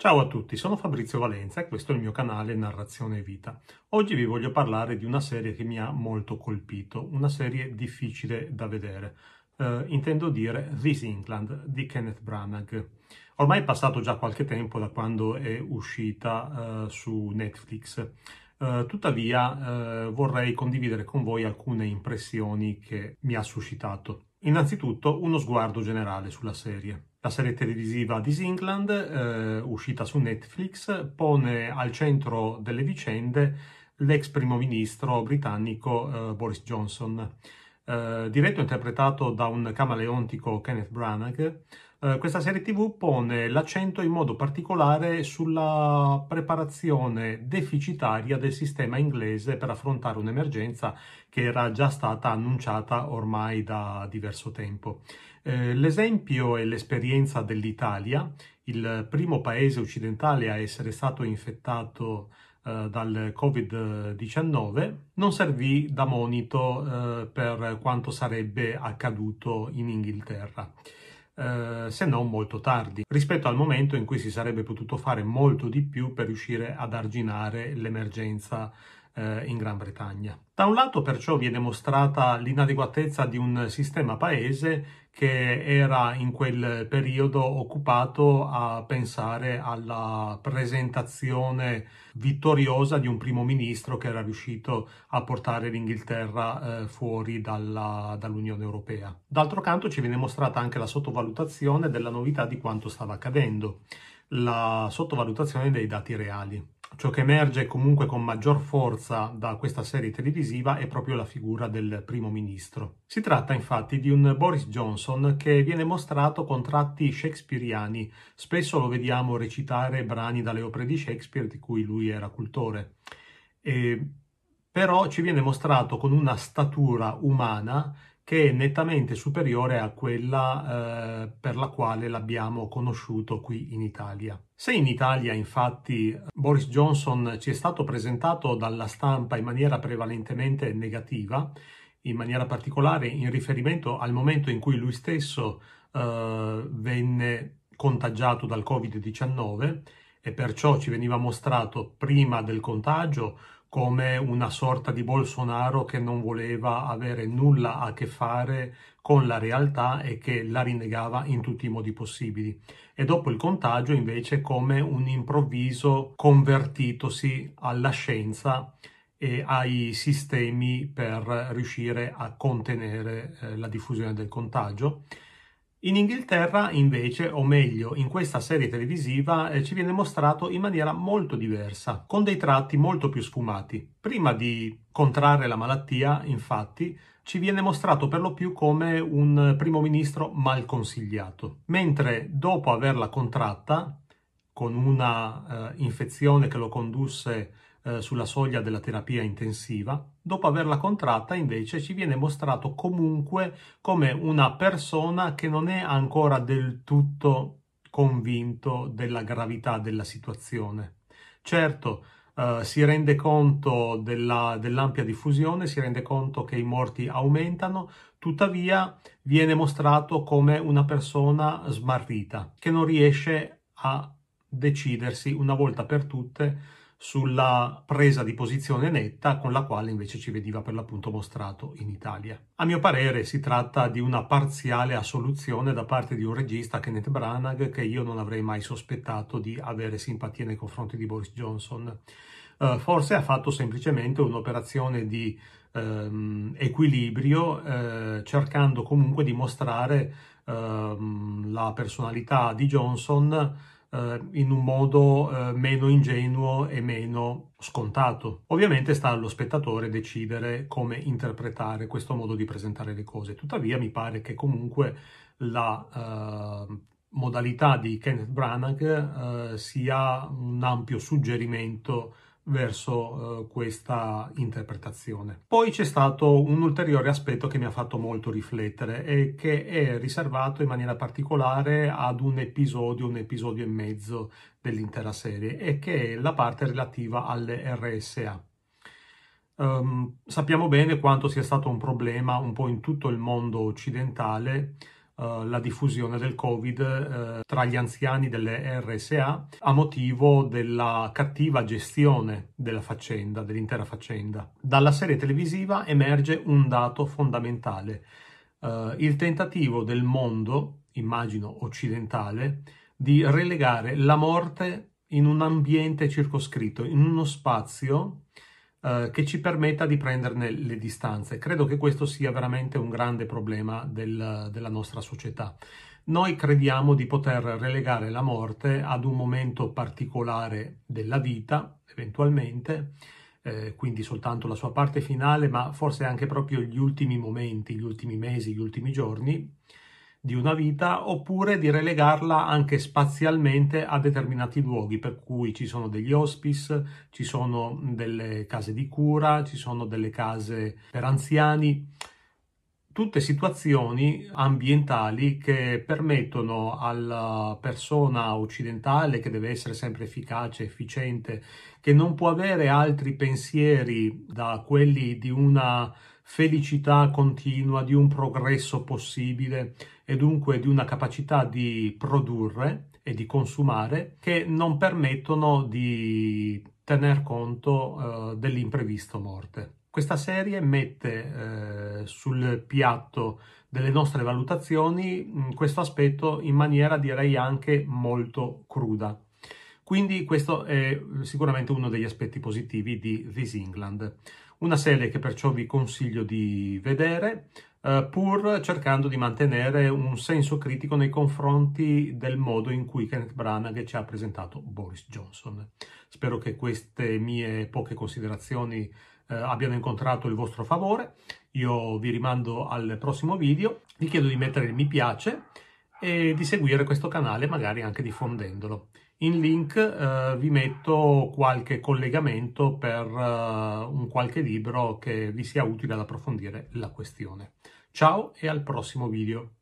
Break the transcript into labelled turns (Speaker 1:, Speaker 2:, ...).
Speaker 1: Ciao a tutti, sono Fabrizio Valenza e questo è il mio canale Narrazione Vita. Oggi vi voglio parlare di una serie che mi ha molto colpito, una serie difficile da vedere. Uh, intendo dire This England di Kenneth Branagh. Ormai è passato già qualche tempo da quando è uscita uh, su Netflix. Uh, tuttavia vorrei condividere con voi alcune impressioni che mi ha suscitato. Innanzitutto uno sguardo generale sulla serie. La serie televisiva This England, eh, uscita su Netflix, pone al centro delle vicende l'ex primo ministro britannico eh, Boris Johnson. Eh, diretto e interpretato da un camaleontico Kenneth Branagh, eh, questa serie tv pone l'accento in modo particolare sulla preparazione deficitaria del sistema inglese per affrontare un'emergenza che era già stata annunciata ormai da diverso tempo. Eh, l'esempio e l'esperienza dell'Italia, il primo paese occidentale a essere stato infettato eh, dal Covid-19, non servì da monito eh, per quanto sarebbe accaduto in Inghilterra. Eh, se non molto tardi, rispetto al momento in cui si sarebbe potuto fare molto di più per riuscire ad arginare l'emergenza eh, in Gran Bretagna. Da un lato perciò viene mostrata l'inadeguatezza di un sistema paese che era in quel periodo occupato a pensare alla presentazione vittoriosa di un primo ministro che era riuscito a portare l'Inghilterra eh, fuori dalla, dall'Unione Europea. D'altro canto ci viene mostrata anche la sottovalutazione della novità di quanto stava accadendo, la sottovalutazione dei dati reali. Ciò che emerge comunque con maggior forza da questa serie televisiva è proprio la figura del primo ministro. Si tratta infatti di un Boris Johnson che viene mostrato con tratti shakespeariani, spesso lo vediamo recitare brani dalle opere di Shakespeare di cui lui era cultore. E, però ci viene mostrato con una statura umana che è nettamente superiore a quella eh, per la quale l'abbiamo conosciuto qui in Italia. Se in Italia infatti Boris Johnson ci è stato presentato dalla stampa in maniera prevalentemente negativa, in maniera particolare in riferimento al momento in cui lui stesso eh, venne contagiato dal Covid-19 e perciò ci veniva mostrato prima del contagio come una sorta di Bolsonaro che non voleva avere nulla a che fare con la realtà e che la rinnegava in tutti i modi possibili. E dopo il contagio invece come un improvviso convertitosi alla scienza e ai sistemi per riuscire a contenere eh, la diffusione del contagio in Inghilterra invece, o meglio, in questa serie televisiva eh, ci viene mostrato in maniera molto diversa, con dei tratti molto più sfumati. Prima di contrarre la malattia, infatti, ci viene mostrato per lo più come un primo ministro mal consigliato, mentre dopo averla contratta, con una eh, infezione che lo condusse eh, sulla soglia della terapia intensiva, dopo averla contratta invece ci viene mostrato comunque come una persona che non è ancora del tutto convinto della gravità della situazione. Certo, Uh, si rende conto della, dell'ampia diffusione, si rende conto che i morti aumentano, tuttavia viene mostrato come una persona smarrita, che non riesce a decidersi una volta per tutte sulla presa di posizione netta con la quale invece ci veniva per l'appunto mostrato in Italia. A mio parere si tratta di una parziale assoluzione da parte di un regista, Kenneth Branagh, che io non avrei mai sospettato di avere simpatia nei confronti di Boris Johnson. Uh, forse ha fatto semplicemente un'operazione di um, equilibrio, uh, cercando comunque di mostrare uh, la personalità di Johnson eh, in un modo eh, meno ingenuo e meno scontato. Ovviamente sta allo spettatore decidere come interpretare questo modo di presentare le cose. Tuttavia mi pare che comunque la eh, modalità di Kenneth Branagh sia un ampio suggerimento verso uh, questa interpretazione. Poi c'è stato un ulteriore aspetto che mi ha fatto molto riflettere e che è riservato in maniera particolare ad un episodio, un episodio e mezzo dell'intera serie e che è la parte relativa alle RSA. Um, ehm, sappiamo bene quanto sia stato un problema un po' in tutto il mondo occidentale uh, la diffusione del Covid uh, tra gli anziani delle RSA a motivo della cattiva gestione della faccenda, dell'intera faccenda. Dalla serie televisiva emerge un dato fondamentale. Uh, il tentativo del mondo, immagino occidentale, di relegare la morte in un ambiente circoscritto, in uno spazio eh, che ci permetta di prenderne le distanze. Credo che questo sia veramente un grande problema del, della nostra società. Noi crediamo di poter relegare la morte ad un momento particolare della vita, eventualmente, eh, quindi soltanto la sua parte finale, ma forse anche proprio gli ultimi momenti, gli ultimi mesi, gli ultimi giorni, di una vita oppure di relegarla anche spazialmente a determinati luoghi per cui ci sono degli hospice, ci sono delle case di cura, ci sono delle case per anziani, tutte situazioni ambientali che permettono alla persona occidentale che deve essere sempre efficace, efficiente, che non può avere altri pensieri da quelli di una felicità continua, di un progresso possibile e dunque di una capacità di produrre e di consumare che non permettono di tener conto eh, dell'imprevisto morte. Questa serie mette eh, sul piatto delle nostre valutazioni mh, questo aspetto in maniera direi anche molto cruda. Quindi questo è sicuramente uno degli aspetti positivi di This England. Una serie che perciò vi consiglio di vedere, eh, pur cercando di mantenere un senso critico nei confronti del modo in cui Kenneth Branagh ci ha presentato Boris Johnson. Spero che queste mie poche considerazioni eh, abbiano incontrato il vostro favore. Io vi rimando al prossimo video, vi chiedo di mettere il mi piace e di seguire questo canale magari anche diffondendolo. In link eh, vi metto qualche collegamento per eh, un qualche libro che vi sia utile ad approfondire la questione. Ciao e al prossimo video.